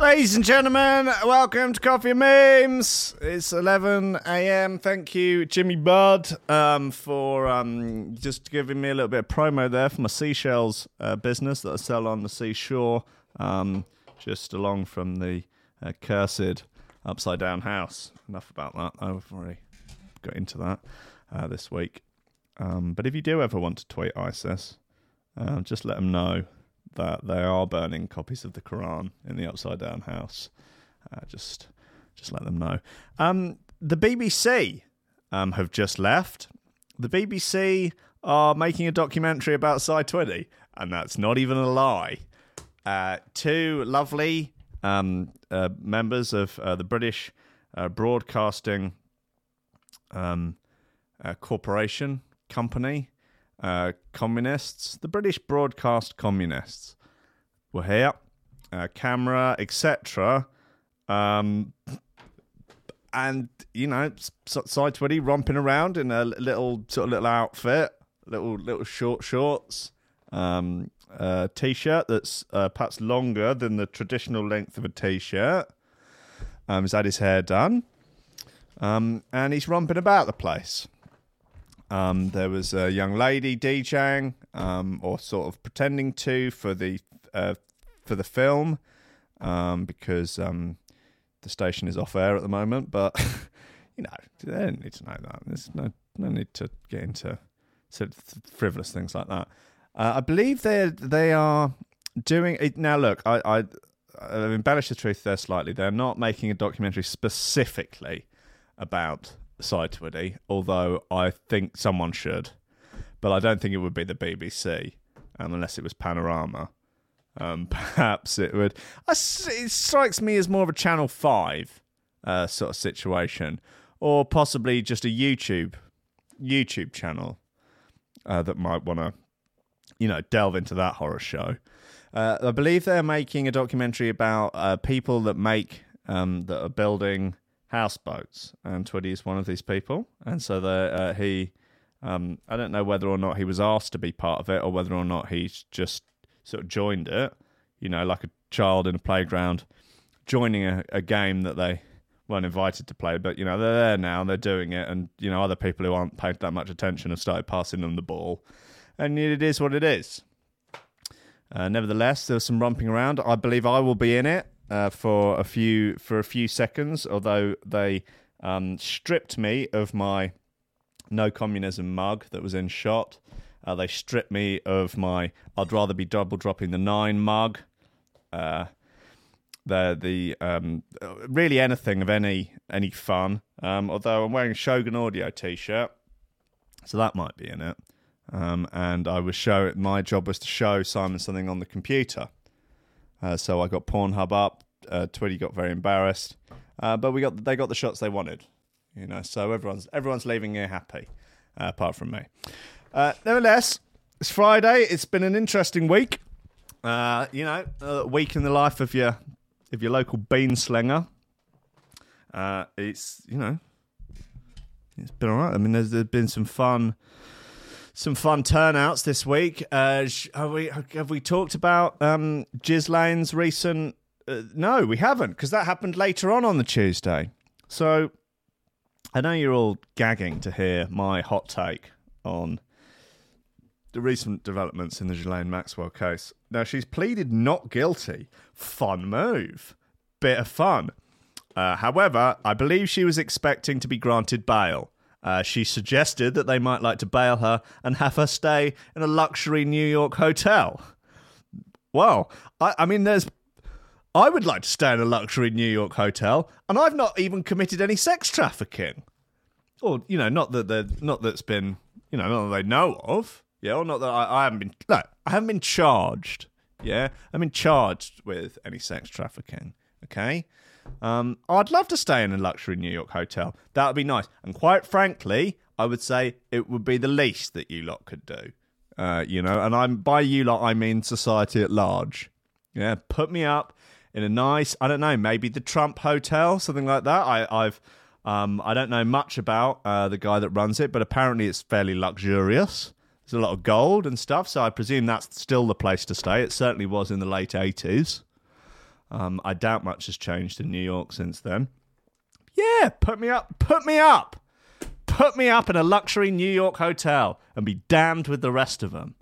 Ladies and gentlemen, welcome to Coffee and Memes. It's 11 a.m. Thank you, Jimmy Budd, um, for um, just giving me a little bit of promo there for my seashells uh, business that I sell on the seashore, um, just along from the uh, cursed upside down house. Enough about that. I've already got into that uh, this week. Um, but if you do ever want to tweet ISIS, uh, just let them know that they are burning copies of the Quran in the upside down house. Uh, just, just let them know. Um, the BBC um, have just left. The BBC are making a documentary about Side 20, and that's not even a lie. Uh, two lovely um, uh, members of uh, the British uh, Broadcasting um, uh, Corporation Company uh, communists, the British broadcast communists, were here, uh, camera, etc. Um, and you know, side twenty romping around in a little sort of little outfit, little little short shorts, um, a t-shirt that's uh, perhaps longer than the traditional length of a t-shirt. Um, he's had his hair done, um, and he's romping about the place. Um, there was a young lady DJing, um, or sort of pretending to for the uh, for the film, um, because um, the station is off air at the moment. But you know, they don't need to know that. There's no no need to get into sort of frivolous things like that. Uh, I believe they they are doing it now. Look, I, I I've embellished the truth there slightly. They're not making a documentary specifically about Side Twitty, although I think someone should. But I don't think it would be the BBC um, unless it was Panorama. Um, perhaps it would. It strikes me as more of a Channel 5 uh, sort of situation, or possibly just a YouTube YouTube channel uh, that might want to, you know, delve into that horror show. Uh, I believe they're making a documentary about uh, people that make um, that are building houseboats, and Twitty is one of these people. And so the, uh, he, um, I don't know whether or not he was asked to be part of it, or whether or not he's just sort of joined it. You know, like a child in a playground joining a, a game that they weren't invited to play, but you know they're there now, they're doing it, and you know other people who aren't paying that much attention have started passing them the ball, and it is what it is. Uh, nevertheless, there's some romping around. I believe I will be in it uh, for a few for a few seconds, although they um, stripped me of my no communism mug that was in shot. Uh, they stripped me of my I'd rather be double dropping the nine mug. Uh, the the um, really anything of any any fun. Um, although I'm wearing a Shogun Audio t-shirt, so that might be in it. Um, and I was show my job was to show Simon something on the computer. Uh, so I got Pornhub up. Uh, Twitty got very embarrassed, uh, but we got they got the shots they wanted. You know, so everyone's everyone's leaving here happy, uh, apart from me. Uh, nevertheless, it's Friday. It's been an interesting week. Uh, you know, a week in the life of your of your local bean slinger. it's you know, it's been alright. I mean, there's, there's been some fun some fun turnouts this week. Uh, have we have we talked about um, Ghislaine's recent? Uh, no, we haven't because that happened later on on the Tuesday. So I know you're all gagging to hear my hot take on the recent developments in the Ghislaine Maxwell case. Now she's pleaded not guilty. Fun move, bit of fun. Uh, however, I believe she was expecting to be granted bail. Uh, she suggested that they might like to bail her and have her stay in a luxury New York hotel. Well, I, I mean, there's. I would like to stay in a luxury New York hotel, and I've not even committed any sex trafficking, or you know, not that the not that's been you know not that they know of, yeah, or not that I, I haven't been. No, I haven't been charged. Yeah, I've been charged with any sex trafficking. Okay, um, I'd love to stay in a luxury New York hotel. That would be nice. And quite frankly, I would say it would be the least that you lot could do. Uh, you know, and I'm by you lot, I mean society at large. Yeah, put me up in a nice, I don't know, maybe the Trump Hotel, something like that. I, I've, um, I don't know much about uh, the guy that runs it, but apparently it's fairly luxurious. There's a lot of gold and stuff, so I presume that's still the place to stay. It certainly was in the late 80s. Um, I doubt much has changed in New York since then. Yeah, put me up, put me up, put me up in a luxury New York hotel and be damned with the rest of them.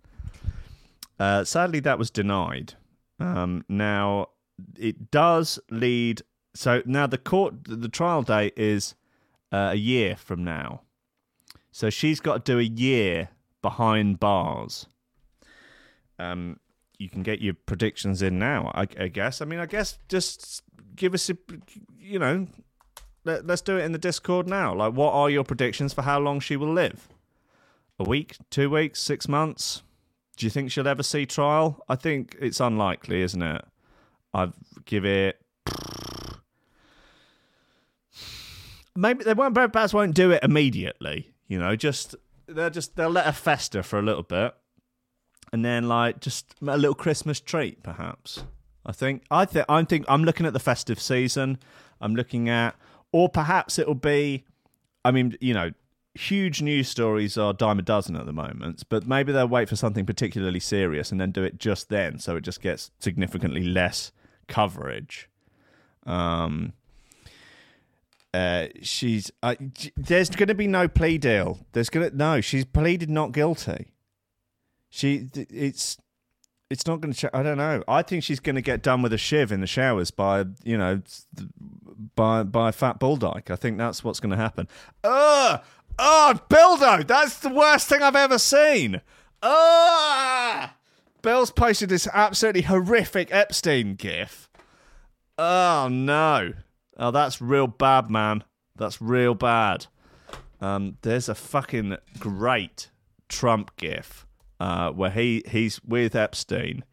Uh, sadly, that was denied. Um, now, it does lead. So now the court, the trial date is uh, a year from now. So she's got to do a year behind bars. Um, you can get your predictions in now. I, I guess. I mean, I guess just give us a, you know, let, us do it in the Discord now. Like, what are your predictions for how long she will live? A week, two weeks, six months? Do you think she'll ever see trial? I think it's unlikely, isn't it? I'd give it. Maybe they won't. Perhaps won't do it immediately. You know, just they'll just they'll let her fester for a little bit, and then like just a little Christmas treat, perhaps. I think I think I'm think I'm looking at the festive season. I'm looking at, or perhaps it'll be. I mean, you know, huge news stories are dime a dozen at the moment, but maybe they'll wait for something particularly serious and then do it just then, so it just gets significantly less coverage. Um, uh, she's uh, there's going to be no plea deal. There's going to no. She's pleaded not guilty. She it's it's not going to. I don't know. I think she's going to get done with a shiv in the showers by you know by by a fat bulldog. I think that's what's going to happen. Ugh! Oh, Bildo! That's the worst thing I've ever seen. Ah! Bill's posted this absolutely horrific Epstein gif. Oh no. Oh, that's real bad, man. That's real bad. Um, there's a fucking great Trump gif uh, where he he's with Epstein,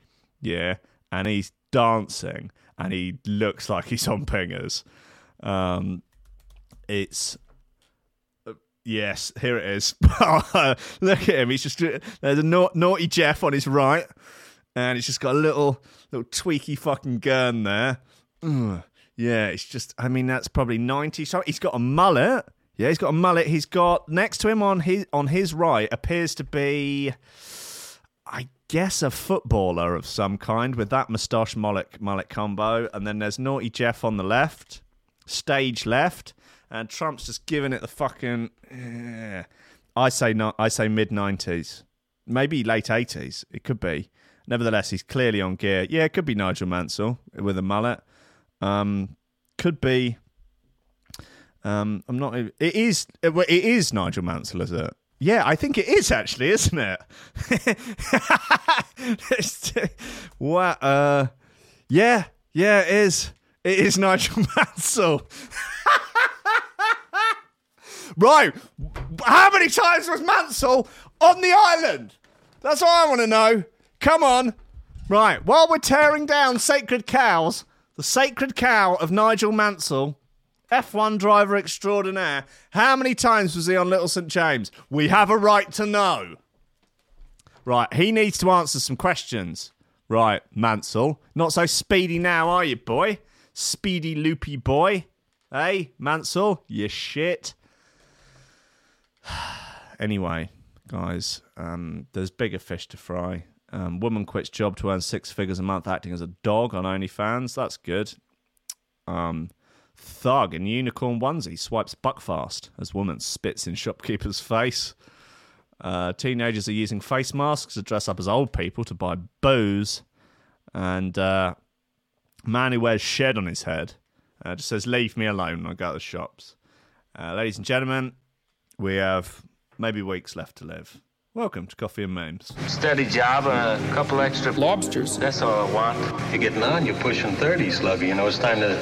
yeah, and he's dancing and he looks like he's on pingers. Um, it's Yes, here it is. Look at him. He's just there's a naughty Jeff on his right, and he's just got a little little tweaky fucking gun there. Ugh. Yeah, it's just. I mean, that's probably ninety. So he's got a mullet. Yeah, he's got a mullet. He's got next to him on his on his right appears to be, I guess, a footballer of some kind with that moustache mullet mullet combo. And then there's naughty Jeff on the left, stage left and Trump's just giving it the fucking. Yeah. I say not. I say mid nineties, maybe late eighties. It could be. Nevertheless, he's clearly on gear. Yeah, it could be Nigel Mansell with a mullet. Um, could be. Um, I'm not. It is. It is Nigel Mansell, is it? Yeah, I think it is actually, isn't it? what? Uh, yeah, yeah, it is. It is Nigel Mansell. Right, how many times was Mansell on the island? That's all I want to know. Come on. Right, while we're tearing down sacred cows, the sacred cow of Nigel Mansell, F1 driver extraordinaire, how many times was he on Little St. James? We have a right to know. Right, he needs to answer some questions. Right, Mansell. Not so speedy now, are you, boy? Speedy, loopy boy. Hey, Mansell, you shit. anyway, guys, um, there's bigger fish to fry. Um, woman quits job to earn six figures a month acting as a dog on OnlyFans. That's good. Um, thug in unicorn onesie swipes buckfast as woman spits in shopkeeper's face. Uh, teenagers are using face masks to dress up as old people to buy booze. And uh, man who wears shed on his head uh, just says, Leave me alone when I go to the shops. Uh, ladies and gentlemen, we have maybe weeks left to live. Welcome to Coffee and Memes. Steady job and a couple extra lobsters. That's all I want. You're getting on. You're pushing 30, Sluggy. You know, it's time to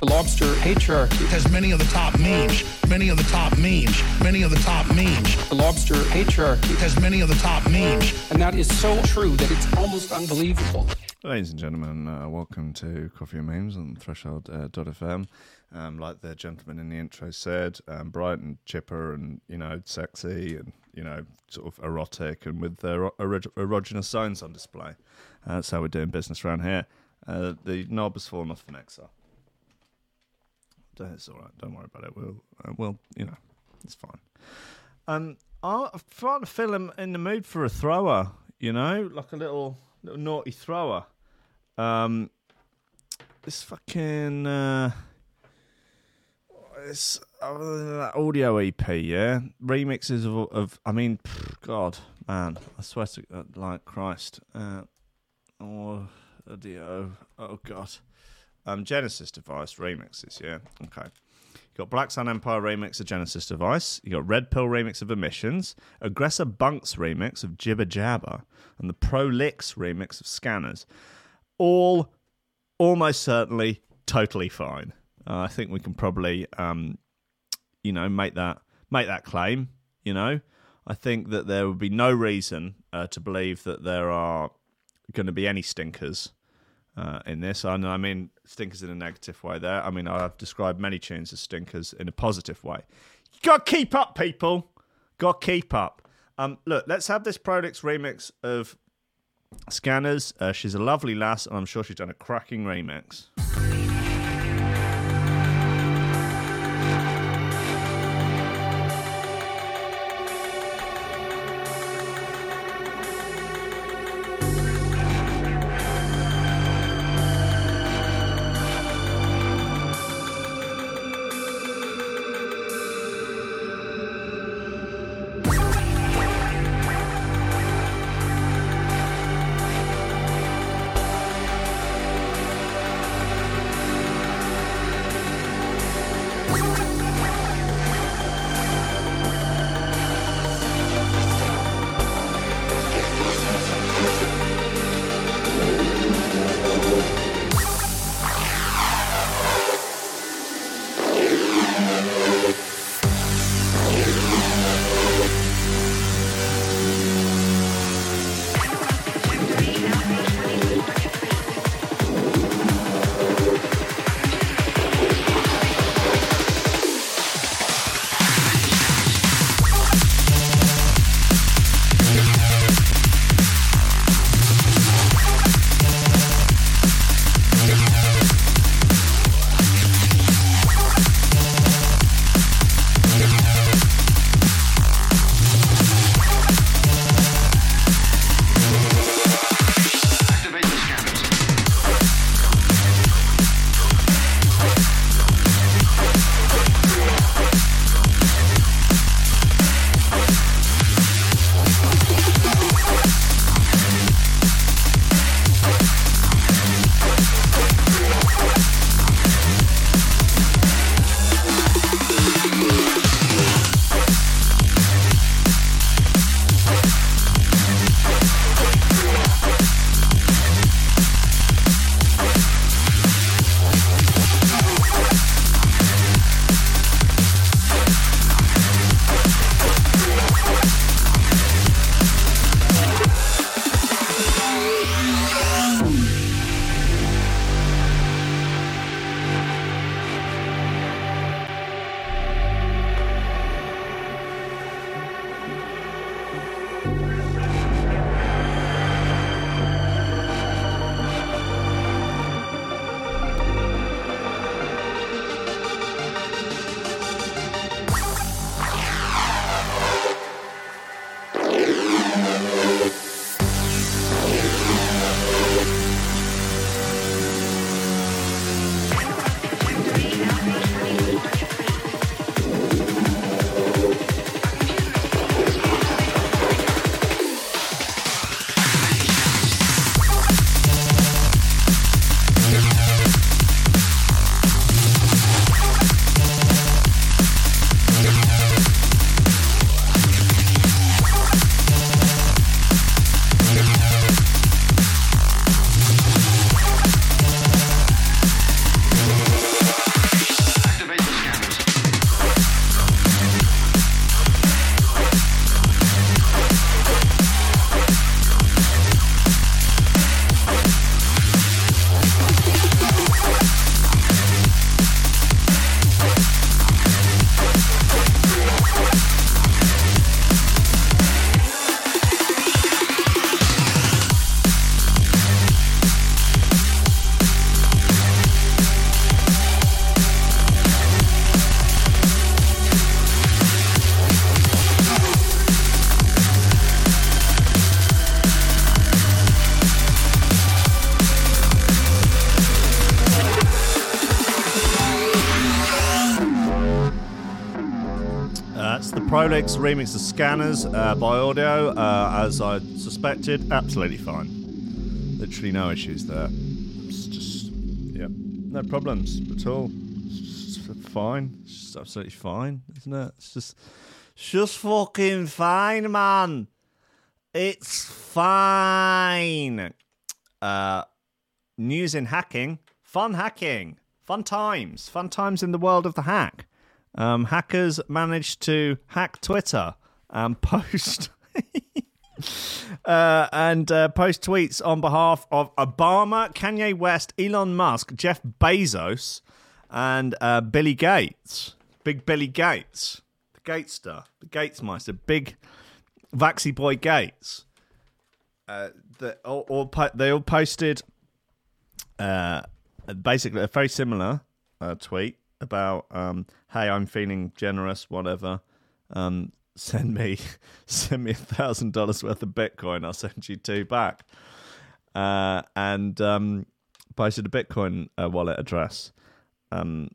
The lobster patriarchy has many of the top memes, many of the top memes, many of the top memes. The lobster patriarchy has many of the top memes, and that is so true that it's almost unbelievable. Ladies and gentlemen, uh, welcome to Coffee and Memes on Threshold uh, .fm. Um, like the gentleman in the intro said, um, bright and chipper and, you know, sexy and, you know, sort of erotic and with their erogenous erogenous zones on display. Uh, that's how we're doing business around here. Uh, the knob has fallen off the mixer. It's all right. Don't worry about it. We'll, uh, we'll you know, it's fine. Um, I'm trying to feel in the mood for a thrower, you know, like a little little naughty thrower. Um, this fucking uh, this uh, audio EP, yeah, remixes of, of I mean, pff, God, man, I swear to uh, like Christ, uh, oh, audio, oh God, um, Genesis device remixes, yeah, okay. You got Black Sun Empire remix of Genesis Device. You got Red Pill remix of Emissions, Aggressor Bunx remix of Jibber Jabber, and the Prolix remix of Scanners. All almost certainly totally fine. Uh, I think we can probably, um, you know, make that make that claim. You know, I think that there would be no reason uh, to believe that there are going to be any stinkers uh, in this. And I mean stinkers in a negative way there. I mean, I've described many tunes as stinkers in a positive way. You got to keep up, people. Got to keep up. Um, look, let's have this Prolix remix of Scanners. Uh, she's a lovely lass, and I'm sure she's done a cracking remix. The remix of Scanners uh, by Audio, uh, as I suspected. Absolutely fine. Literally no issues there. It's just, yeah, no problems at all. It's fine. It's just absolutely fine, isn't it? It's just, it's just fucking fine, man. It's fine. Uh, news in hacking, fun hacking, fun times, fun times in the world of the hack. Um, hackers managed to hack Twitter and post uh, and uh, post tweets on behalf of Obama, Kanye West, Elon Musk, Jeff Bezos, and uh, Billy Gates. Big Billy Gates, the Gatester, the Gatesmeister, big Vaxy boy Gates. Uh, the, all, all po- they all posted uh, basically a very similar uh, tweet about, um, "Hey, I'm feeling generous. Whatever. Um, send me, send me a thousand dollars worth of Bitcoin. I'll send you two back." Uh, and um, posted a Bitcoin uh, wallet address. Um,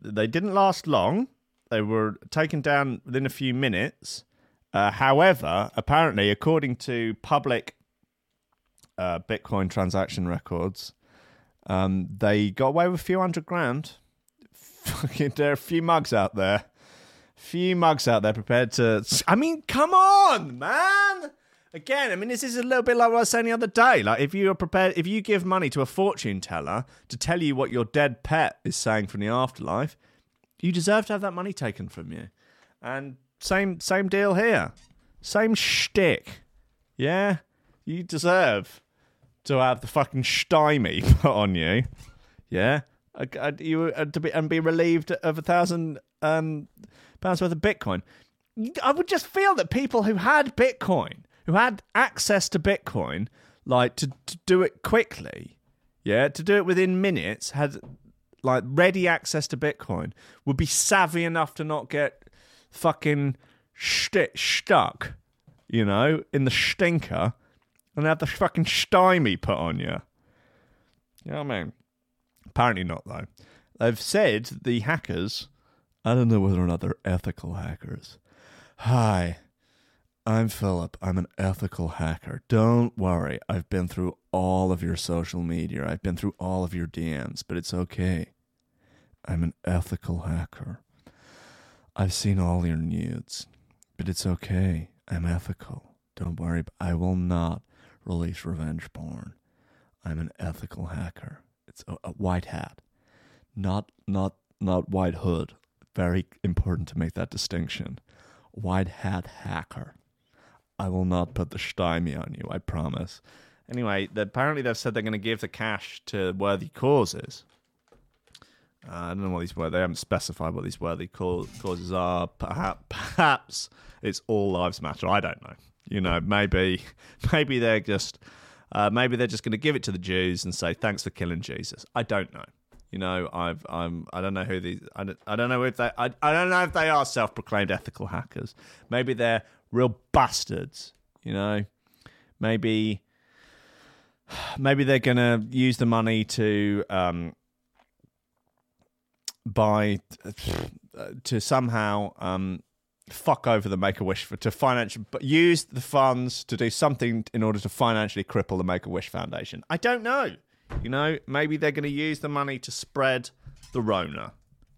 they didn't last long. They were taken down within a few minutes. Uh, however, apparently, according to public uh, Bitcoin transaction records, um, they got away with a few hundred grand. Fucking, there are a few mugs out there. Few mugs out there prepared to. I mean, come on, man. Again, I mean, this is a little bit like what I was saying the other day. Like, if you are prepared, if you give money to a fortune teller to tell you what your dead pet is saying from the afterlife, you deserve to have that money taken from you. And same, same deal here. Same shtick. Yeah, you deserve to have the fucking stymie put on you. Yeah, Uh, you uh, to be and be relieved of a thousand um, pounds worth of Bitcoin. I would just feel that people who had Bitcoin, who had access to Bitcoin, like to, to do it quickly, yeah, to do it within minutes, had like ready access to Bitcoin, would be savvy enough to not get fucking st- stuck, you know, in the stinker and have the fucking stymie put on you. You know what I mean? Apparently not, though. They've said the hackers, I don't know whether or not they're ethical hackers. Hi, I'm Philip. I'm an ethical hacker. Don't worry. I've been through all of your social media, I've been through all of your DMs, but it's okay. I'm an ethical hacker. I've seen all your nudes, but it's okay. I'm ethical. Don't worry. I will not release revenge porn. I'm an ethical hacker. It's a, a white hat, not not not white hood. Very important to make that distinction. White hat hacker. I will not put the stymie on you. I promise. Anyway, apparently they've said they're going to give the cash to worthy causes. Uh, I don't know what these were. They haven't specified what these worthy causes are. Perhaps, perhaps it's all lives matter. I don't know. You know, maybe, maybe they're just, uh, maybe they're just going to give it to the Jews and say thanks for killing Jesus. I don't know. You know, I've, I'm, I don't know who these. I don't, I don't know if they. I, I don't know if they are self-proclaimed ethical hackers. Maybe they're real bastards. You know, maybe, maybe they're going to use the money to. Um, by uh, to somehow um, fuck over the Make a Wish to financial, but use the funds to do something in order to financially cripple the Make a Wish Foundation. I don't know. You know, maybe they're going to use the money to spread the Rona,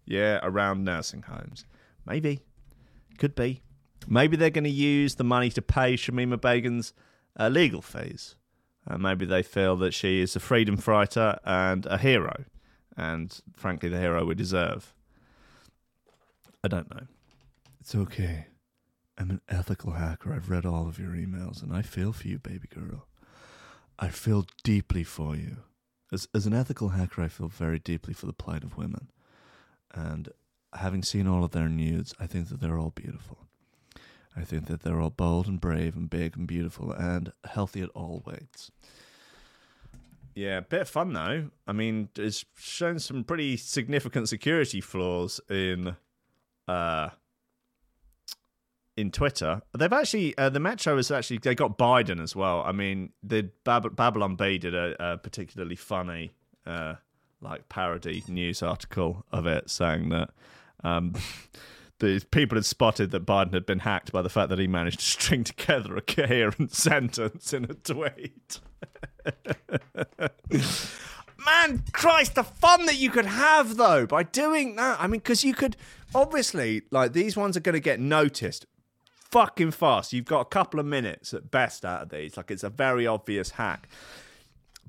yeah, around nursing homes. Maybe, could be. Maybe they're going to use the money to pay Shamima Begum's uh, legal fees. Uh, maybe they feel that she is a freedom fighter and a hero and frankly, the hero we deserve. I don't know. It's okay. I'm an ethical hacker. I've read all of your emails, and I feel for you, baby girl. I feel deeply for you. As as an ethical hacker, I feel very deeply for the plight of women, and having seen all of their nudes, I think that they're all beautiful. I think that they're all bold and brave and big and beautiful and healthy at all weights. Yeah, bit of fun though. I mean, it's shown some pretty significant security flaws in uh in Twitter. They've actually uh, the Metro is actually they got Biden as well. I mean, the Bab- Babylon Bee did a, a particularly funny uh like parody news article of it saying that um the people had spotted that Biden had been hacked by the fact that he managed to string together a coherent sentence in a tweet. Man, Christ, the fun that you could have though by doing that. I mean, because you could obviously like these ones are going to get noticed fucking fast. You've got a couple of minutes at best out of these. Like it's a very obvious hack.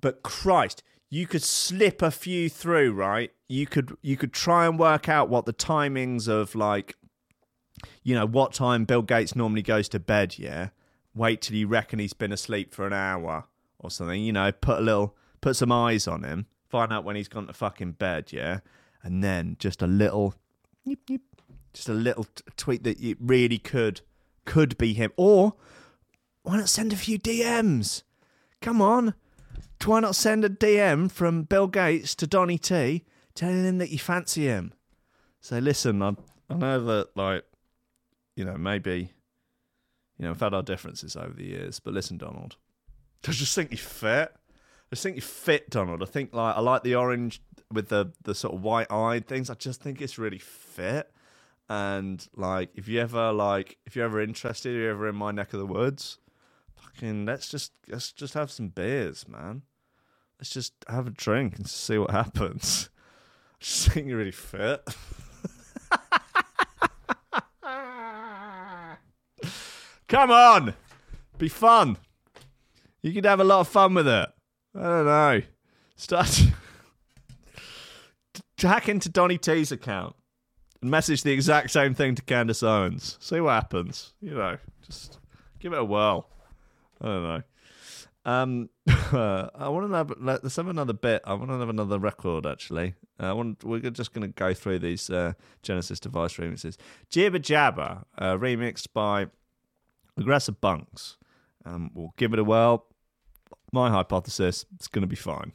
But Christ, you could slip a few through, right? You could you could try and work out what the timings of like you know, what time Bill Gates normally goes to bed, yeah? Wait till you reckon he's been asleep for an hour or something, you know, put a little put some eyes on him, find out when he's gone to fucking bed, yeah? And then just a little just a little tweet that you really could could be him. Or why not send a few DMs? Come on. Why not send a DM from Bill Gates to Donny T telling him that you fancy him? Say, listen, I, I know that, like, you know, maybe, you know, we've had our differences over the years, but listen, Donald, I just think you fit. I just think you fit, Donald. I think, like, I like the orange with the, the sort of white eyed things. I just think it's really fit. And, like, if you ever, like, if you're ever interested, you're ever in my neck of the woods, fucking, let's just, let's just have some beers, man let's just have a drink and see what happens. Just think you're really fit. Come on, be fun. You could have a lot of fun with it. I don't know. Start hack into Donny T's account and message the exact same thing to Candace Owens. See what happens. You know, just give it a whirl. I don't know. Um, I want to have let's have another bit. I want to have another record actually. Uh, I want we're just going to go through these uh, Genesis device remixes. Jibba Jabba, uh, remixed by Aggressive Bunks. Um, we'll give it a whirl. My hypothesis: it's going to be fine.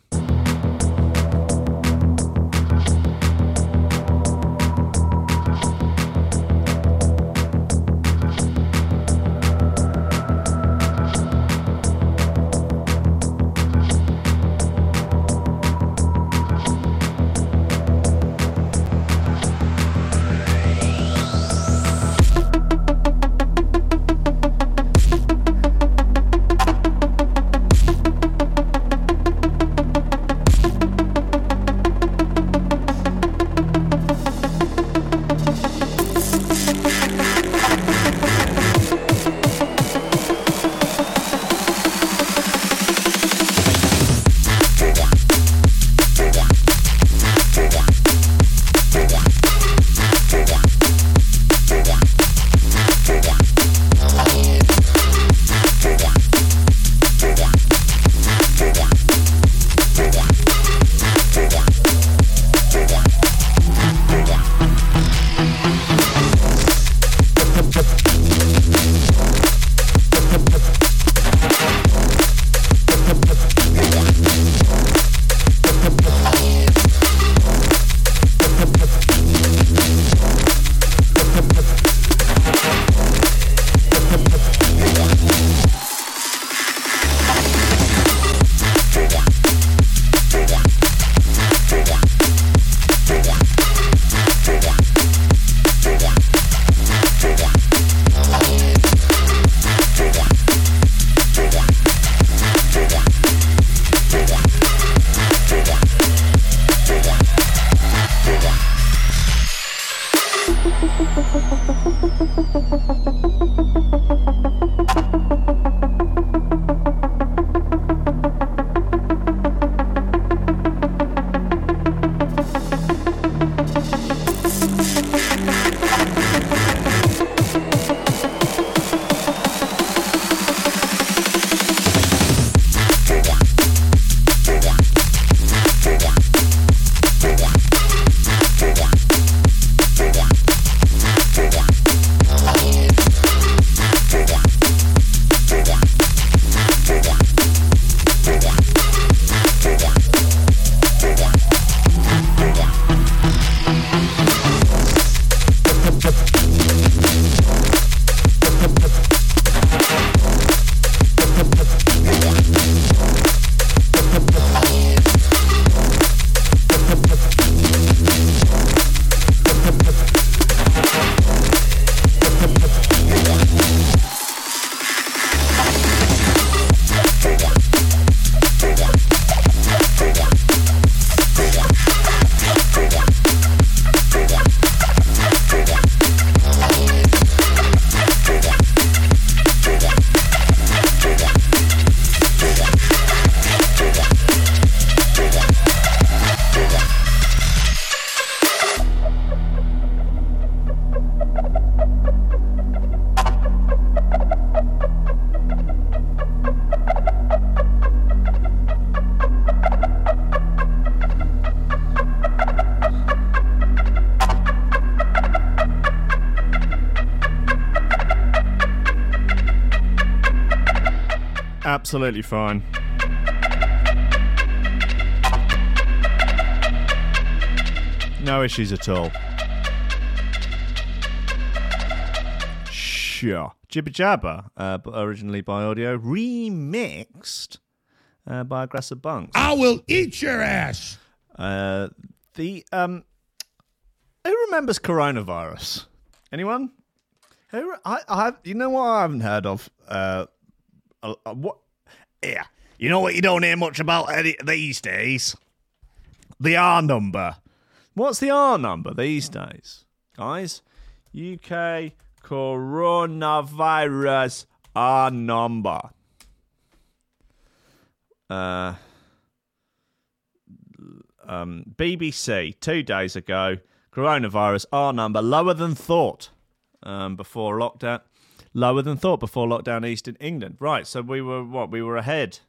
Absolutely fine. No issues at all. Sure. Jibber Jabba, uh, originally by audio, remixed uh, by Aggressive Bunks. I will eat your ass. Uh, the um, who remembers coronavirus? Anyone? Who? I, I, you know what I haven't heard of. Uh, what? Yeah, you know what you don't hear much about these days. The R number. What's the R number these days, guys? UK coronavirus R number. Uh um, BBC two days ago. Coronavirus R number lower than thought um, before lockdown. Lower than thought before lockdown east in England. Right, so we were what? We were ahead.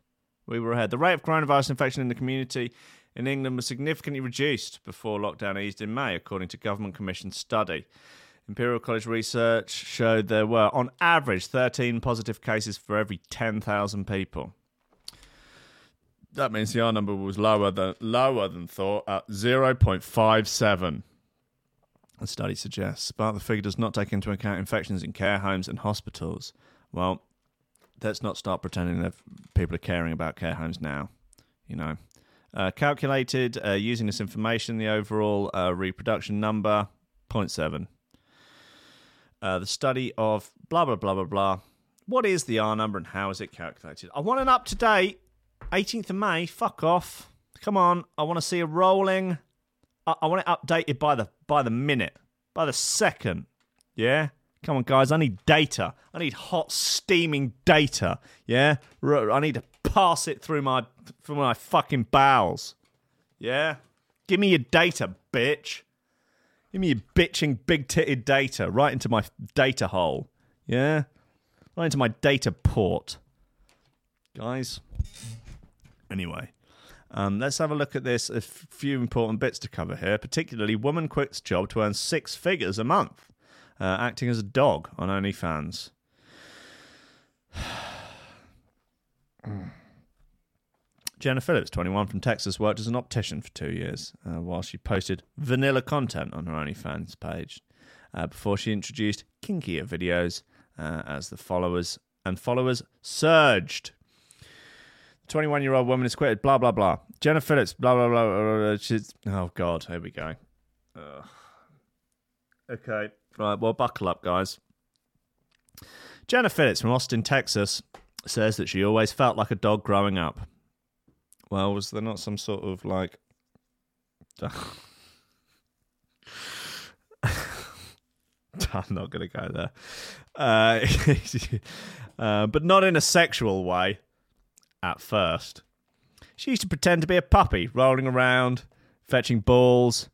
We were ahead. The rate of coronavirus infection in the community in England was significantly reduced before lockdown eased in May, according to government commissioned study. Imperial College research showed there were, on average, 13 positive cases for every 10,000 people. That means the R number was lower than lower than thought at 0.57. The study suggests, but the figure does not take into account infections in care homes and hospitals. Well, let's not start pretending that people are caring about care homes now. You know, uh, calculated uh, using this information, the overall uh, reproduction number 0.7. Uh, the study of blah blah blah blah blah. What is the R number and how is it calculated? I want an up to date 18th of May. Fuck off. Come on. I want to see a rolling. I, I want it updated by the by the minute, by the second. Yeah. Come on, guys. I need data. I need hot, steaming data. Yeah. I need to pass it through my through my fucking bowels. Yeah. Give me your data, bitch. Give me your bitching, big titted data right into my data hole. Yeah? Right into my data port. Guys. Anyway, um, let's have a look at this. A few important bits to cover here, particularly woman quits job to earn six figures a month, uh, acting as a dog on OnlyFans. Jenna Phillips, 21, from Texas, worked as an optician for two years uh, while she posted vanilla content on her OnlyFans page uh, before she introduced kinkier videos uh, as the followers and followers surged. 21 year old woman is quitted, blah, blah, blah. Jenna Phillips, blah, blah, blah. blah, blah. She's, oh, God, here we go. Ugh. Okay. Right, well, buckle up, guys. Jenna Phillips from Austin, Texas, says that she always felt like a dog growing up. Well, was there not some sort of like. I'm not going to go there. Uh, uh, but not in a sexual way at first. She used to pretend to be a puppy, rolling around, fetching balls.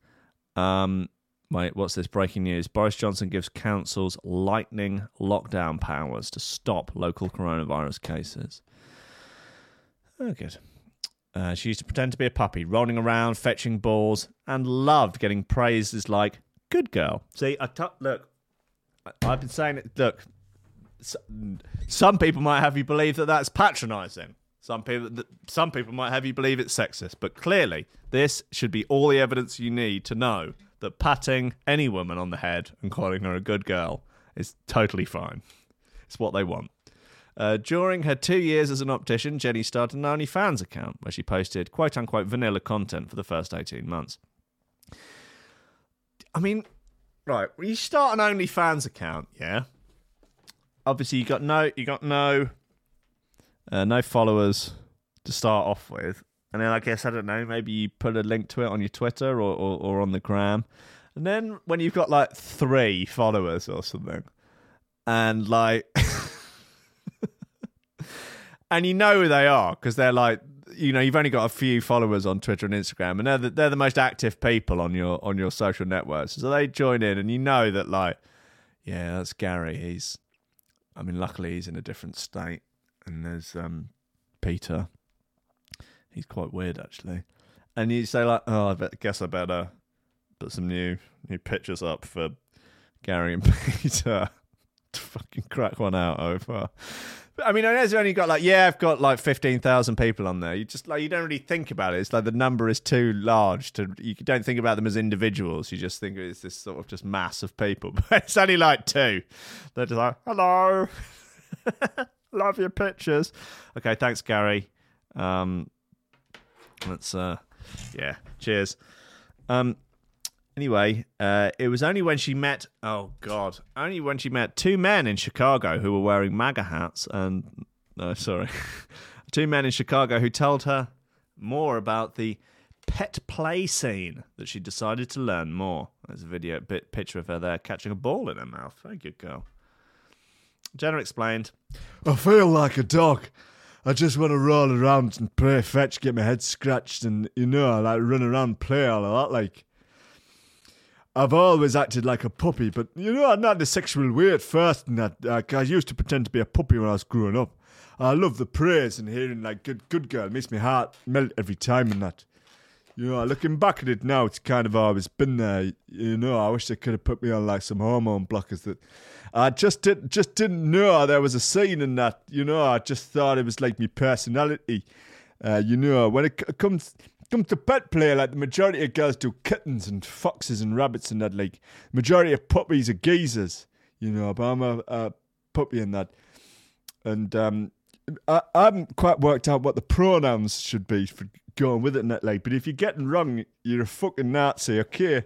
Um, wait, what's this breaking news? Boris Johnson gives councils lightning lockdown powers to stop local coronavirus cases. Oh, good. Uh, she used to pretend to be a puppy, rolling around, fetching balls, and loved getting praises like "good girl." See, I t- look. I- I've been saying it. Look, some people might have you believe that that's patronising. Some people, some people might have you believe it's sexist. But clearly, this should be all the evidence you need to know that patting any woman on the head and calling her a good girl is totally fine. It's what they want. Uh, during her two years as an optician, Jenny started an OnlyFans account where she posted quote unquote vanilla content for the first 18 months. I mean, right, when you start an OnlyFans account, yeah, obviously you got no, you got no, uh, no followers to start off with, and then I guess I don't know, maybe you put a link to it on your Twitter or, or, or on the gram, and then when you've got like three followers or something, and like and you know who they are because they're like you know you've only got a few followers on Twitter and Instagram, and they're the, they're the most active people on your on your social networks. So they join in, and you know that like, yeah, that's Gary. He's, I mean, luckily he's in a different state, and there's um Peter. He's quite weird actually, and you say like, oh, I bet, guess I better put some new new pictures up for Gary and Peter to fucking crack one out over I mean, there's only got like, yeah, I've got like 15,000 people on there. You just like, you don't really think about it. It's like the number is too large to, you don't think about them as individuals. You just think it's this sort of just mass of people. But it's only like two. They're just like, hello. Love your pictures. Okay, thanks, Gary. Um, let's, uh, yeah, cheers. Um, Anyway, uh, it was only when she met, oh God, only when she met two men in Chicago who were wearing MAGA hats and, no, sorry, two men in Chicago who told her more about the pet play scene that she decided to learn more. There's a video, bit picture of her there catching a ball in her mouth. Very good girl. Jenna explained, I feel like a dog. I just want to roll around and play fetch, get my head scratched, and you know, I like run around, play all of that. Like, I've always acted like a puppy, but you know, I'd not a sexual way at first. And that like, I used to pretend to be a puppy when I was growing up. I love the praise and hearing like "good, good girl" makes my heart melt every time. And that, you know, looking back at it now, it's kind of always been there. You know, I wish they could have put me on like some hormone blockers that I just did, just didn't know there was a scene in that. You know, I just thought it was like my personality. Uh, you know, when it comes comes to pet play, like the majority of girls do kittens and foxes and rabbits and that. Like majority of puppies are geezers, you know. But I'm a, a puppy in that, and um, I, I haven't quite worked out what the pronouns should be for going with it in that. Like, but if you're getting wrong, you're a fucking Nazi. Okay,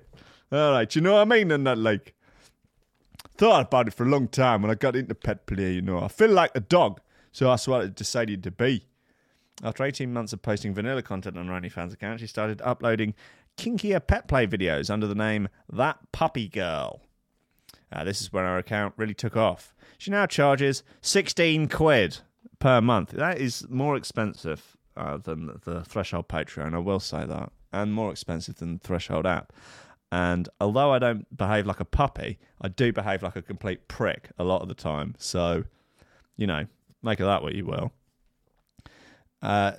all right. You know what I mean? And that, like, thought about it for a long time when I got into pet play. You know, I feel like a dog, so that's what I decided to be. After 18 months of posting vanilla content on her OnlyFans account, she started uploading kinkier pet play videos under the name That Puppy Girl. Uh, this is when her account really took off. She now charges 16 quid per month. That is more expensive uh, than the Threshold Patreon, I will say that, and more expensive than the Threshold app. And although I don't behave like a puppy, I do behave like a complete prick a lot of the time. So, you know, make of that what you will. Uh,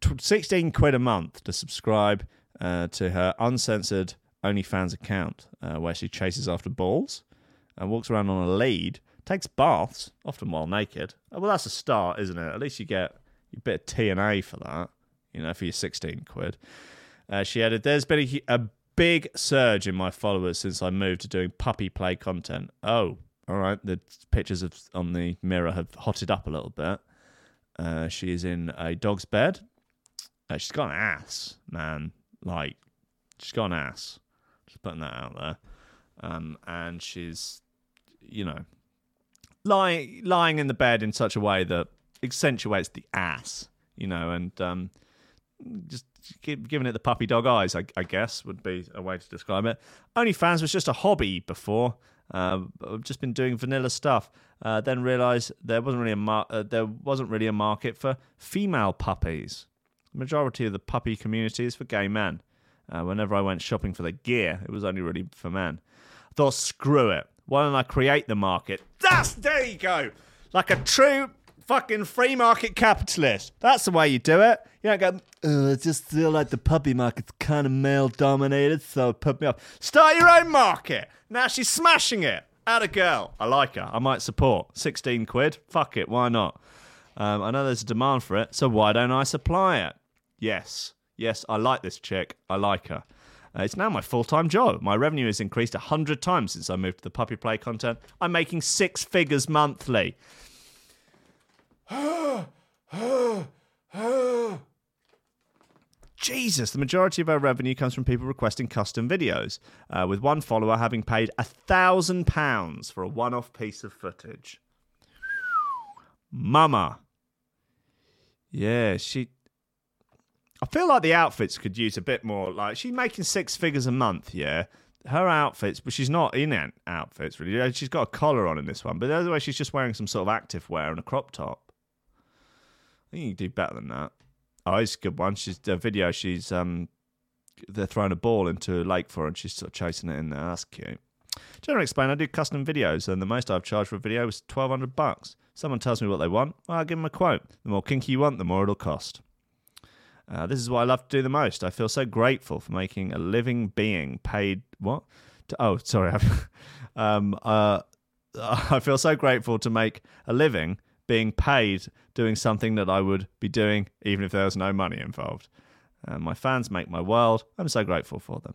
t- 16 quid a month to subscribe uh, to her uncensored OnlyFans account, uh, where she chases after balls and walks around on a lead, takes baths, often while naked. Oh, well, that's a start, isn't it? At least you get a bit of TNA for that, you know, for your 16 quid. Uh, she added, There's been a, a big surge in my followers since I moved to doing puppy play content. Oh, all right. The pictures of on the mirror have hotted up a little bit. Uh, she is in a dog's bed. Uh, she's got an ass, man. Like, she's got an ass. Just putting that out there. Um, and she's, you know, lying lying in the bed in such a way that accentuates the ass, you know, and um, just giving it the puppy dog eyes, I, I guess, would be a way to describe it. OnlyFans was just a hobby before. Uh, I've just been doing vanilla stuff. Uh, then realised there wasn't really a mar- uh, there wasn't really a market for female puppies. The majority of the puppy community is for gay men. Uh, whenever I went shopping for the gear, it was only really for men. I thought, screw it. Why don't I create the market? That's there you go. Like a true fucking free market capitalist. That's the way you do it. You don't go, oh, I just feel like the puppy market's kind of male dominated, so it put me off. Start your own market. Now she's smashing it. Add a girl. I like her. I might support. 16 quid. Fuck it. Why not? Um, I know there's a demand for it, so why don't I supply it? Yes. Yes, I like this chick. I like her. Uh, it's now my full time job. My revenue has increased 100 times since I moved to the puppy play content. I'm making six figures monthly. Jesus, the majority of our revenue comes from people requesting custom videos, uh, with one follower having paid a thousand pounds for a one off piece of footage. Mama. Yeah, she. I feel like the outfits could use a bit more. Like, she's making six figures a month, yeah. Her outfits, but she's not in out- outfits really. She's got a collar on in this one, but the other way, she's just wearing some sort of active wear and a crop top. I think you can do better than that. Oh, it's a good one. She's the video. She's um, they're throwing a ball into a lake for her, and she's sort of chasing it in there. That's cute. Generally explain, I do custom videos, and the most I've charged for a video was twelve hundred bucks. Someone tells me what they want, well, I'll give them a quote. The more kinky you want, the more it'll cost. Uh, this is what I love to do the most. I feel so grateful for making a living being paid what? To, oh, sorry. um, uh, I feel so grateful to make a living being paid doing something that I would be doing even if there was no money involved. Uh, my fans make my world. I'm so grateful for them.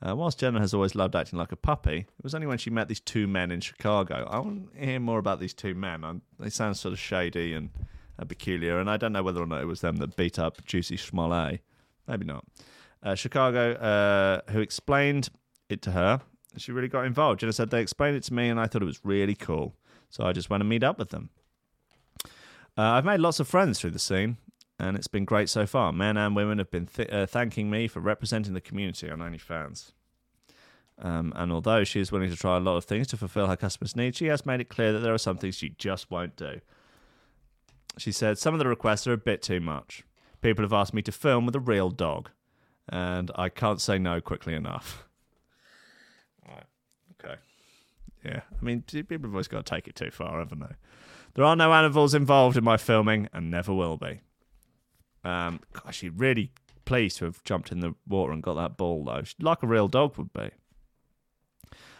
Uh, whilst Jenna has always loved acting like a puppy, it was only when she met these two men in Chicago. I want to hear more about these two men. i they sound sort of shady and uh, peculiar, and I don't know whether or not it was them that beat up Jussie Smollett. Maybe not. Uh, Chicago, uh, who explained it to her, she really got involved. Jenna said they explained it to me, and I thought it was really cool. So I just went to meet up with them. Uh, I've made lots of friends through the scene, and it's been great so far. Men and women have been th- uh, thanking me for representing the community on OnlyFans. Um, and although she is willing to try a lot of things to fulfill her customers' needs, she has made it clear that there are some things she just won't do. She said, Some of the requests are a bit too much. People have asked me to film with a real dog, and I can't say no quickly enough. right. Okay. Yeah. I mean, people have always got to take it too far, haven't they? There are no animals involved in my filming, and never will be. Um, gosh, she's really pleased to have jumped in the water and got that ball, though, like a real dog would be.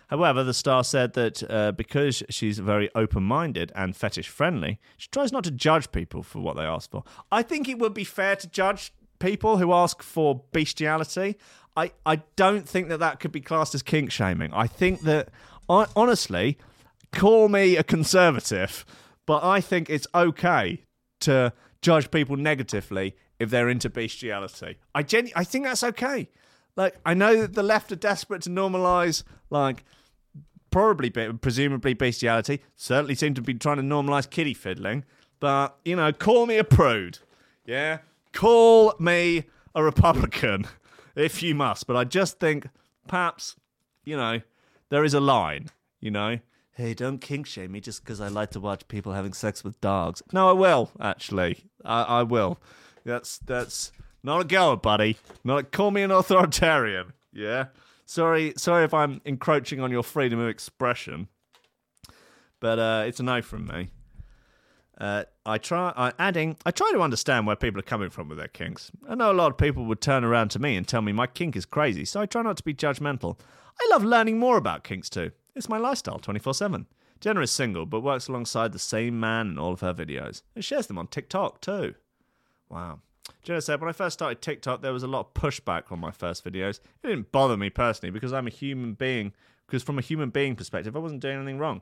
However, the star said that uh, because she's very open minded and fetish friendly, she tries not to judge people for what they ask for. I think it would be fair to judge people who ask for bestiality. I, I don't think that that could be classed as kink shaming. I think that, I, honestly, call me a conservative, but I think it's okay to judge people negatively if they're into bestiality. I genu- I think that's okay. Like I know that the left are desperate to normalize like probably presumably bestiality. Certainly seem to be trying to normalize kiddie fiddling. But you know, call me a prude. Yeah, call me a Republican if you must. But I just think perhaps you know there is a line. You know, hey, don't kink shame me just because I like to watch people having sex with dogs. No, I will actually. I, I will. That's that's not a goer, buddy. Not call me an authoritarian. Yeah. Sorry, sorry if I'm encroaching on your freedom of expression, but uh, it's a no from me. Uh, I try uh, adding. I try to understand where people are coming from with their kinks. I know a lot of people would turn around to me and tell me my kink is crazy, so I try not to be judgmental. I love learning more about kinks too. It's my lifestyle, twenty four seven. Jenna is single, but works alongside the same man in all of her videos and shares them on TikTok too. Wow. Jenna said, when I first started TikTok, there was a lot of pushback on my first videos. It didn't bother me personally because I'm a human being. Because from a human being perspective, I wasn't doing anything wrong.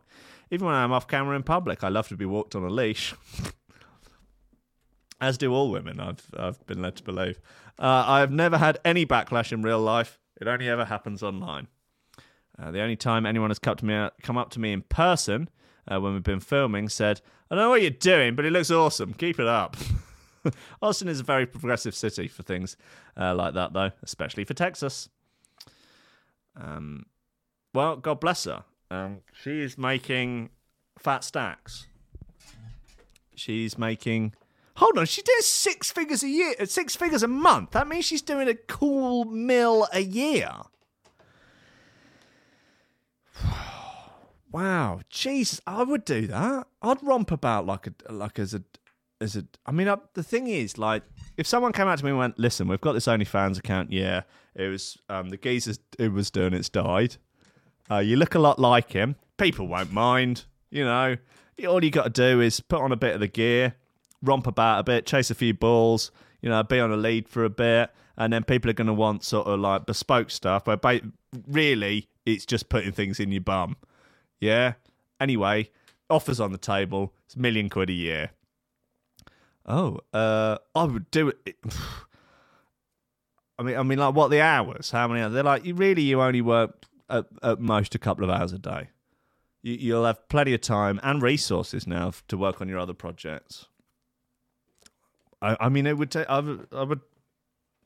Even when I'm off camera in public, I love to be walked on a leash. As do all women, I've, I've been led to believe. Uh, I've never had any backlash in real life. It only ever happens online. Uh, the only time anyone has come, to me, come up to me in person uh, when we've been filming said, I don't know what you're doing, but it looks awesome. Keep it up. Austin is a very progressive city for things uh, like that, though, especially for Texas. Um, well, God bless her. Um, she is making fat stacks. She's making. Hold on, she does six figures a year, six figures a month. That means she's doing a cool mill a year. wow, Jesus, I would do that. I'd romp about like a like as a as a. I mean, I, the thing is, like, if someone came out to me and went, "Listen, we've got this OnlyFans account. Yeah, it was um, the geezer it was doing. It's died. Uh, you look a lot like him. People won't mind. You know, all you got to do is put on a bit of the gear, romp about a bit, chase a few balls. You know, be on a lead for a bit, and then people are going to want sort of like bespoke stuff. But ba- really, it's just putting things in your bum. Yeah. Anyway, offers on the table. It's a million quid a year. Oh, uh, I would do it. I mean, I mean, like, what the hours? How many? They're like, you really, you only work at, at most a couple of hours a day. You, you'll have plenty of time and resources now to work on your other projects. I, I mean, it would take. I would. I would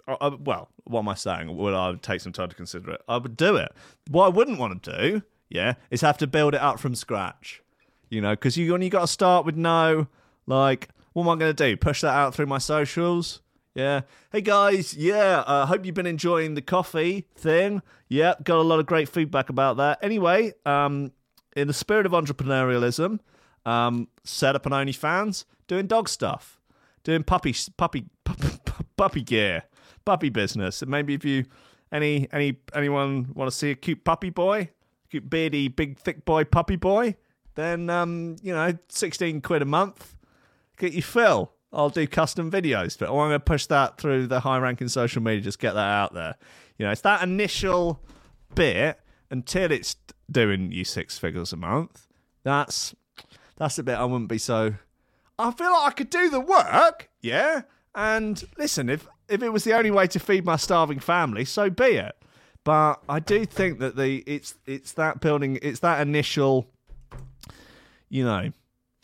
I, well, what am I saying? Would I take some time to consider it? I would do it. What I wouldn't want to do, yeah, is have to build it up from scratch. You know, because you only got to start with no like what am I going to do? Push that out through my socials? Yeah. Hey guys, yeah, I uh, hope you've been enjoying the coffee thing. Yeah, got a lot of great feedback about that. Anyway, um, in the spirit of entrepreneurialism, um, set up an OnlyFans, doing dog stuff, doing puppy puppy puppy, puppy gear, puppy business. And maybe if you any any anyone want to see a cute puppy boy, cute beardy big thick boy puppy boy, then um, you know, sixteen quid a month, get your fill. I'll do custom videos, but I'm going to push that through the high-ranking social media. Just get that out there. You know, it's that initial bit until it's doing you six figures a month. That's that's the bit I wouldn't be so. I feel like I could do the work, yeah. And listen, if if it was the only way to feed my starving family, so be it. But I do think that the it's it's that building, it's that initial, you know,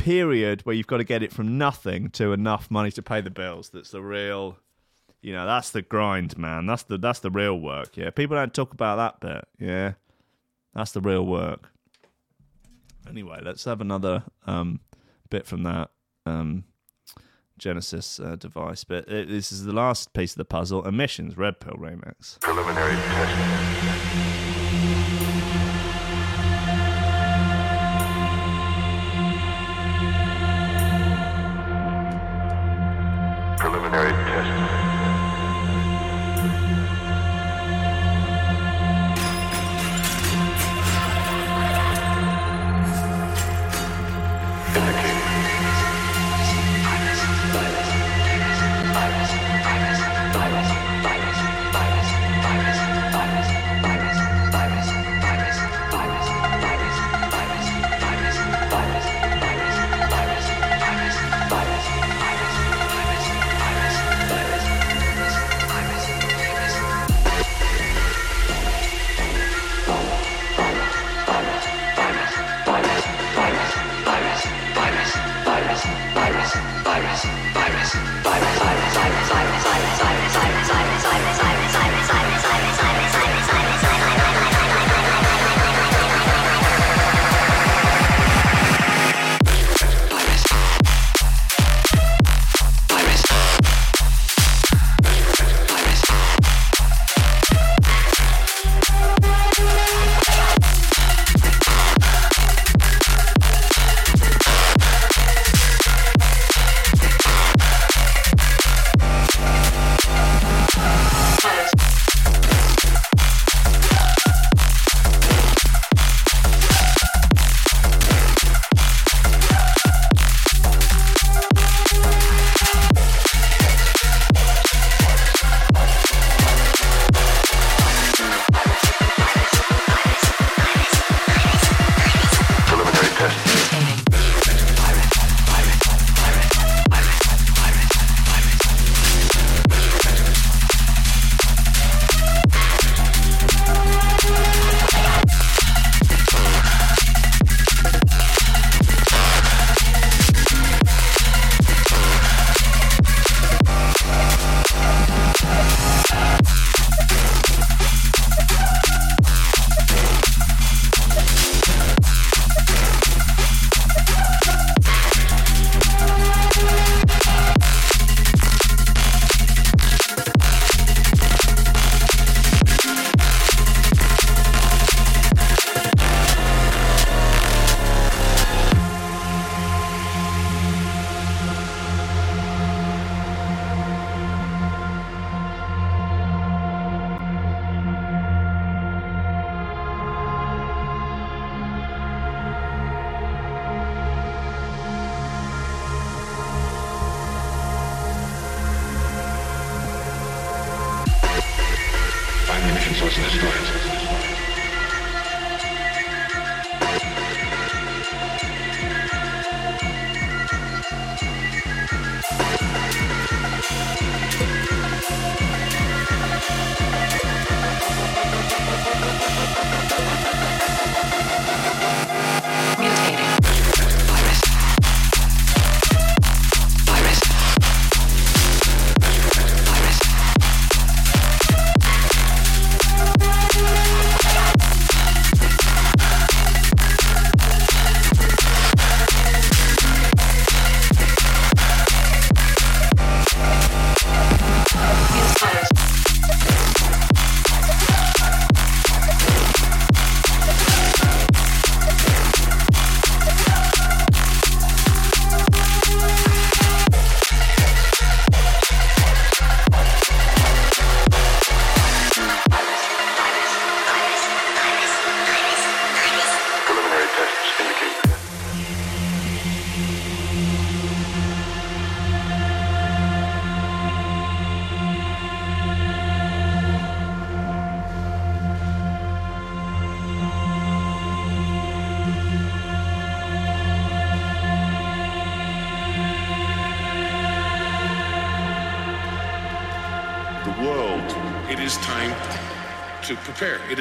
period where you've got to get it from nothing to enough money to pay the bills. That's the real, you know, that's the grind, man. That's the that's the real work. Yeah, people don't talk about that bit. Yeah, that's the real work. Anyway, let's have another um, bit from that um, Genesis uh, device. But it, this is the last piece of the puzzle: Emissions Red Pill remix. Preliminary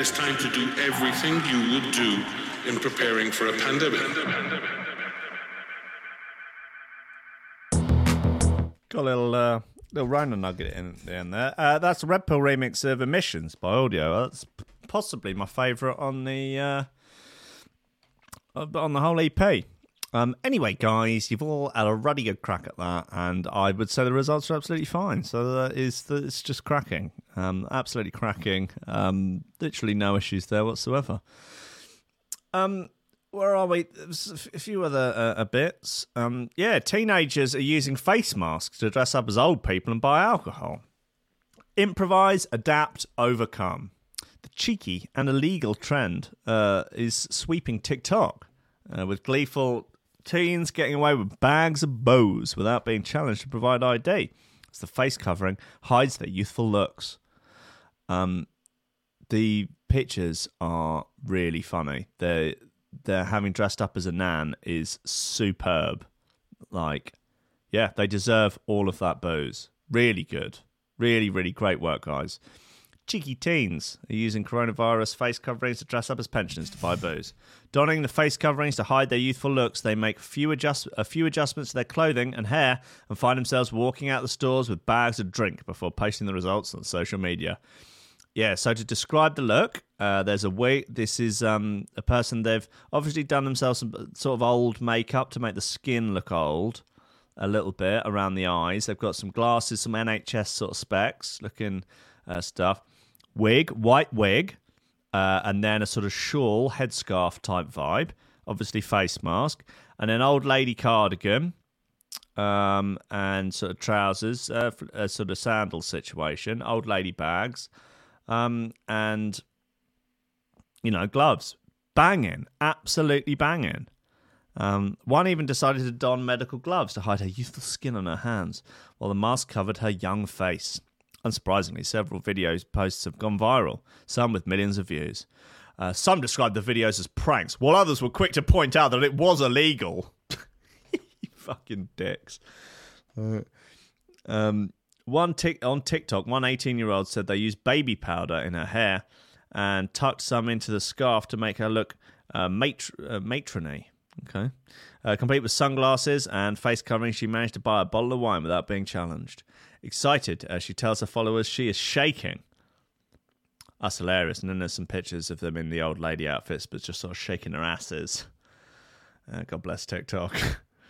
is time to do everything you would do in preparing for a pandemic. Got a little uh, little rhino nugget in, in there. Uh, that's Red Pill remix of Emissions by Audio. That's possibly my favourite on the uh, on the whole EP. Um, anyway, guys, you've all had a ruddy good crack at that, and I would say the results are absolutely fine. So that is that it's just cracking, um, absolutely cracking. Um, literally no issues there whatsoever. Um, where are we? There's a few other uh, uh, bits. Um, yeah, teenagers are using face masks to dress up as old people and buy alcohol. Improvise, adapt, overcome. The cheeky and illegal trend uh, is sweeping TikTok, uh, with gleeful teens getting away with bags of bows without being challenged to provide ID. As the face covering hides their youthful looks. Um, the pictures are really funny. They're they're having dressed up as a nan is superb. Like, yeah, they deserve all of that booze. Really good. Really, really great work, guys. Cheeky teens are using coronavirus face coverings to dress up as pensioners to buy booze. Donning the face coverings to hide their youthful looks, they make few adjust- a few adjustments to their clothing and hair and find themselves walking out the stores with bags of drink before posting the results on social media. Yeah, so to describe the look, uh, there's a way. This is um, a person they've obviously done themselves some sort of old makeup to make the skin look old a little bit around the eyes. They've got some glasses, some NHS sort of specs looking uh, stuff. Wig, white wig, uh, and then a sort of shawl, headscarf type vibe. Obviously, face mask, and an old lady cardigan, um, and sort of trousers, uh, a sort of sandal situation. Old lady bags, um, and you know gloves. Banging, absolutely banging. Um, one even decided to don medical gloves to hide her youthful skin on her hands, while the mask covered her young face. Unsurprisingly, several videos posts have gone viral, some with millions of views. Uh, some described the videos as pranks, while others were quick to point out that it was illegal. you fucking dicks. Uh, um, one tic- on TikTok, one 18 year old said they used baby powder in her hair and tucked some into the scarf to make her look uh, matr- uh, matrony. Okay. Uh, complete with sunglasses and face covering, she managed to buy a bottle of wine without being challenged. Excited, as she tells her followers she is shaking. That's hilarious. And then there's some pictures of them in the old lady outfits, but just sort of shaking their asses. Uh, God bless TikTok.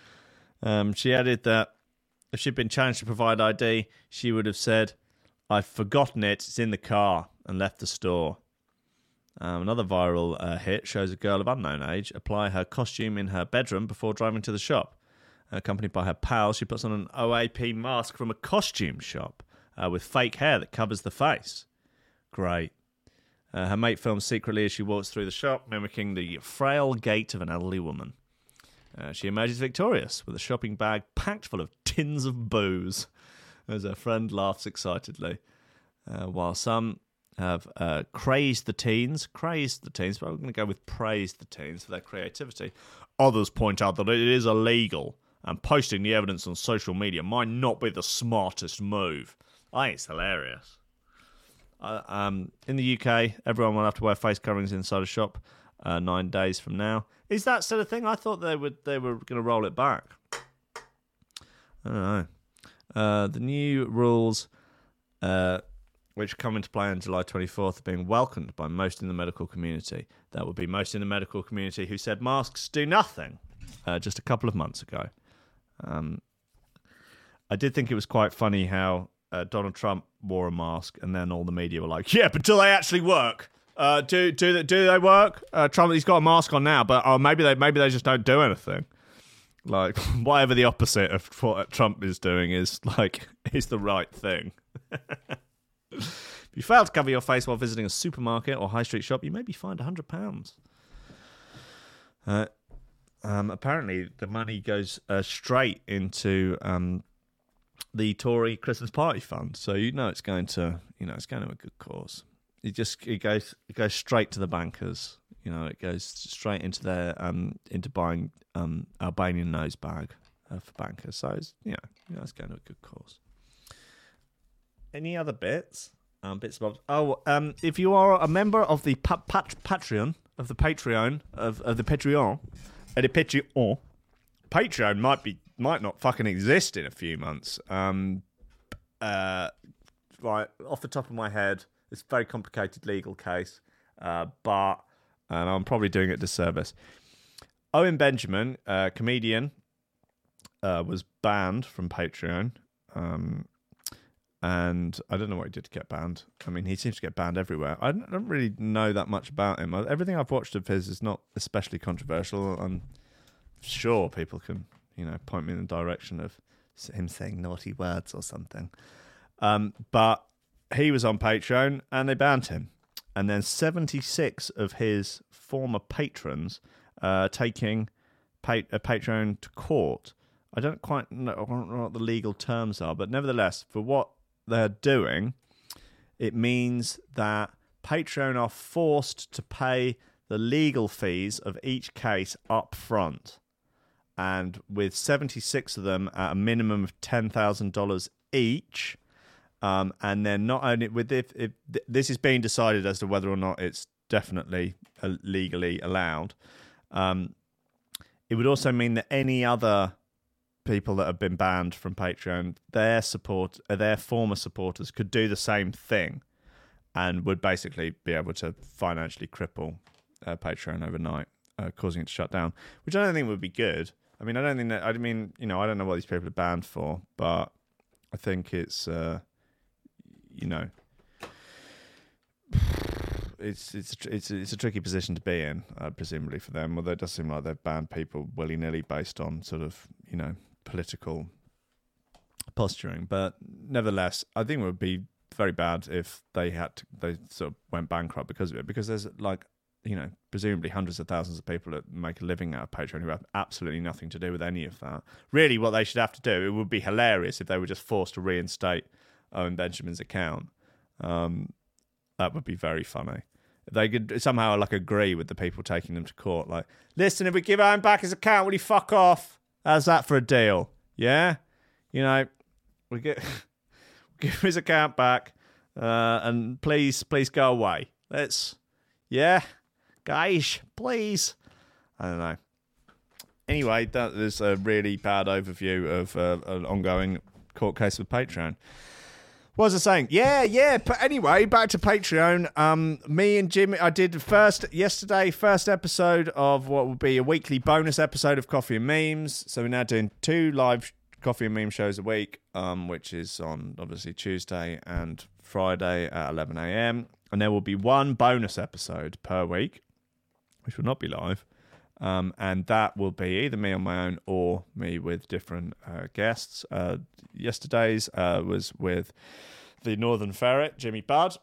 um, she added that if she'd been challenged to provide ID, she would have said, I've forgotten it, it's in the car, and left the store. Um, another viral uh, hit shows a girl of unknown age apply her costume in her bedroom before driving to the shop. Accompanied by her pal, she puts on an OAP mask from a costume shop uh, with fake hair that covers the face. Great. Uh, her mate films secretly as she walks through the shop, mimicking the frail gait of an elderly woman. Uh, she emerges victorious with a shopping bag packed full of tins of booze as her friend laughs excitedly. Uh, while some have uh, crazed the teens, crazed the teens, but I'm going to go with praised the teens for their creativity. Others point out that it is illegal and posting the evidence on social media might not be the smartest move. I think it's hilarious. Uh, um, in the UK, everyone will have to wear face coverings inside a shop uh, nine days from now. Is that sort of thing? I thought they would they were going to roll it back. I don't know. Uh, the new rules, uh, which come into play on July 24th, are being welcomed by most in the medical community. That would be most in the medical community who said masks do nothing uh, just a couple of months ago. Um, I did think it was quite funny how uh, Donald Trump wore a mask, and then all the media were like, "Yeah, but do they actually work? Uh, do do they, do they work? Uh, Trump, he's got a mask on now, but oh, maybe they maybe they just don't do anything. Like whatever the opposite of what Trump is doing is like is the right thing." if you fail to cover your face while visiting a supermarket or high street shop, you may be fined hundred pounds. Uh, um, apparently, the money goes uh, straight into um, the Tory Christmas party fund, so you know it's going to, you know, it's going to a good cause. It just it goes it goes straight to the bankers. You know, it goes straight into their um into buying um Albanian nose bag uh, for bankers. So it's, know, you know, it's going to a good cause. Any other bits? Um, bits and bobs. Oh, um, if you are a member of the pa- pat- Patreon of the Patreon of, of the Patreon, uh, the Patreon, Patreon might be might not fucking exist in a few months. Um, uh, right off the top of my head, it's a very complicated legal case, uh, but and I'm probably doing it a disservice. Owen Benjamin, uh, comedian, uh, was banned from Patreon. Um, and I don't know what he did to get banned. I mean, he seems to get banned everywhere. I don't, I don't really know that much about him. Everything I've watched of his is not especially controversial. I'm sure people can, you know, point me in the direction of him saying naughty words or something. Um, but he was on Patreon and they banned him. And then 76 of his former patrons uh, taking pa- a Patreon to court. I don't quite know what the legal terms are, but nevertheless, for what they're doing, it means that Patreon are forced to pay the legal fees of each case up front. And with 76 of them at a minimum of $10,000 each, um, and then not only with if, if this is being decided as to whether or not it's definitely uh, legally allowed, um, it would also mean that any other people that have been banned from Patreon, their support, uh, their former supporters, could do the same thing, and would basically be able to financially cripple uh, Patreon overnight, uh, causing it to shut down. Which I don't think would be good. I mean, I don't think that. I mean, you know, I don't know what these people are banned for, but I think it's, uh, you know, it's it's it's it's a tricky position to be in, uh, presumably for them. Although it does seem like they've banned people willy nilly based on sort of you know political posturing. But nevertheless, I think it would be very bad if they had to, they sort of went bankrupt because of it. Because there's like you know presumably hundreds of thousands of people that make a living out of Patreon who have absolutely nothing to do with any of that. Really, what they should have to do it would be hilarious if they were just forced to reinstate Owen Benjamin's account. Um, that would be very funny. They could somehow like agree with the people taking them to court, like, listen, if we give Owen back his account, will he fuck off? How's that for a deal? Yeah, you know, we get give his account back, uh, and please, please go away. Let's, yeah, guys, please. I don't know. Anyway, that is a really bad overview of uh, an ongoing court case with Patreon. What was I saying? Yeah, yeah. But anyway, back to Patreon. Um, me and Jimmy, I did first yesterday, first episode of what will be a weekly bonus episode of Coffee and Memes. So we're now doing two live Coffee and Meme shows a week, um, which is on obviously Tuesday and Friday at 11 a.m. And there will be one bonus episode per week, which will not be live. Um, and that will be either me on my own or me with different uh, guests. Uh, yesterday's uh, was with the Northern Ferret, Jimmy Budd,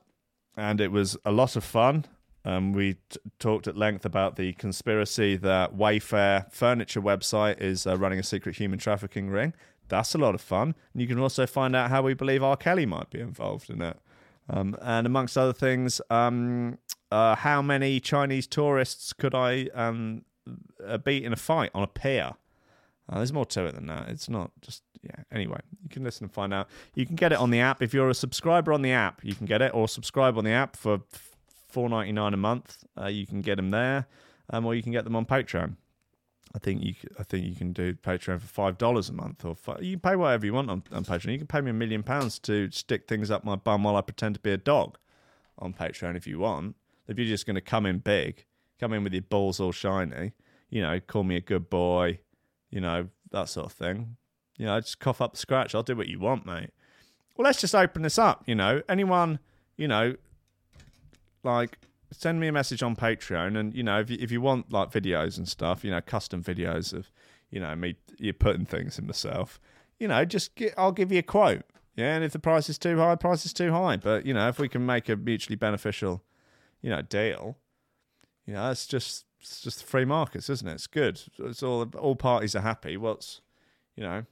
and it was a lot of fun. Um, we t- talked at length about the conspiracy that Wayfair furniture website is uh, running a secret human trafficking ring. That's a lot of fun. And you can also find out how we believe R. Kelly might be involved in it. Um, and amongst other things, um, uh, how many Chinese tourists could I um, uh, beat in a fight on a pier? Uh, there's more to it than that. It's not just yeah. Anyway, you can listen and find out. You can get it on the app if you're a subscriber on the app. You can get it, or subscribe on the app for four ninety nine a month. Uh, you can get them there, um, or you can get them on Patreon. I think you. I think you can do Patreon for five dollars a month, or five, you can pay whatever you want on, on Patreon. You can pay me a million pounds to stick things up my bum while I pretend to be a dog on Patreon if you want. If you're just going to come in big, come in with your balls all shiny, you know, call me a good boy, you know, that sort of thing. You know, just cough up the scratch. I'll do what you want, mate. Well, let's just open this up. You know, anyone, you know, like send me a message on Patreon, and you know, if you, if you want like videos and stuff, you know, custom videos of, you know, me you putting things in myself, you know, just get, I'll give you a quote. Yeah, and if the price is too high, price is too high. But you know, if we can make a mutually beneficial, you know, deal, you know, it's just it's just free markets, isn't it? It's good. It's all all parties are happy. What's you know,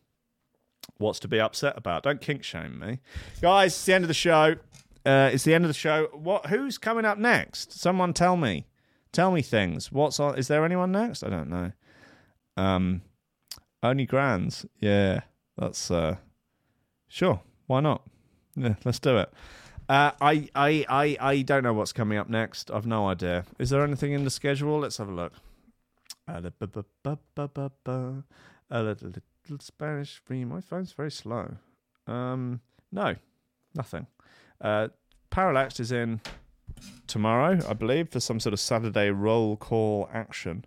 what's to be upset about? Don't kink shame me, guys. It's the end of the show. Uh, it's the end of the show. What? Who's coming up next? Someone tell me. Tell me things. What's on? Is there anyone next? I don't know. Um, only grands. Yeah, that's uh, sure. Why not? Yeah, let's do it. Uh, I, I, I, I don't know what's coming up next. I've no idea. Is there anything in the schedule? Let's have a look. A little, little Spanish for. My phone's very slow. Um, no, nothing. Uh, Parallax is in tomorrow, I believe, for some sort of Saturday roll call action.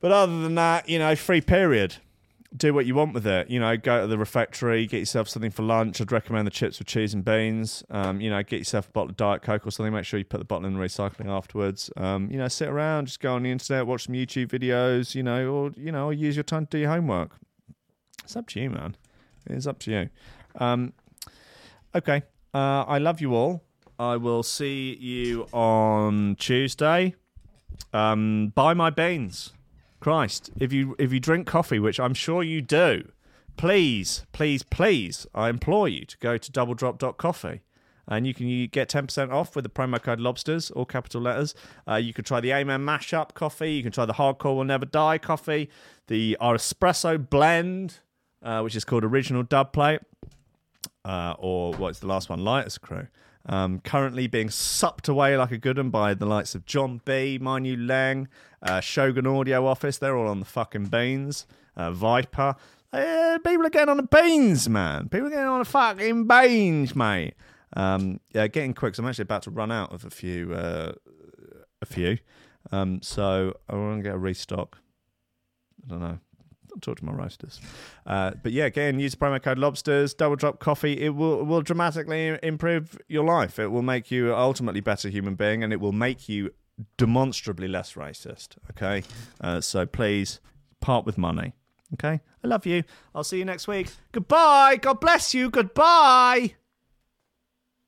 But other than that, you know, free period. Do what you want with it. You know, go to the refectory, get yourself something for lunch. I'd recommend the chips with cheese and beans. Um, you know, get yourself a bottle of Diet Coke or something. Make sure you put the bottle in the recycling afterwards. Um, you know, sit around, just go on the internet, watch some YouTube videos, you know, or, you know, use your time to do your homework. It's up to you, man. It's up to you. Um, okay. Uh, I love you all. I will see you on Tuesday. Um, buy my beans. Christ, if you if you drink coffee, which I'm sure you do, please, please, please, I implore you to go to doubledrop.coffee. And you can you get 10% off with the promo code lobsters, all capital letters. Uh, you can try the Amen Mashup coffee. You can try the Hardcore Will Never Die coffee. The our espresso blend, uh, which is called Original Dub Plate uh, or what's the last one, Lighters Crew. Um, currently being supped away like a good one by the likes of John B, New Lang, uh, Shogun Audio Office. They're all on the fucking beans. Uh, Viper. Uh, people are getting on the beans, man. People are getting on the fucking beans, mate. Um, yeah, getting quick. 'cause I'm actually about to run out of a few. Uh, a few. Um, so I want to get a restock. I don't know. Talk to my roasters. Uh, but yeah, again, use the promo code Lobsters, Double Drop Coffee. It will will dramatically improve your life. It will make you ultimately better human being, and it will make you demonstrably less racist. Okay, uh, so please part with money. Okay, I love you. I'll see you next week. Goodbye. God bless you. Goodbye.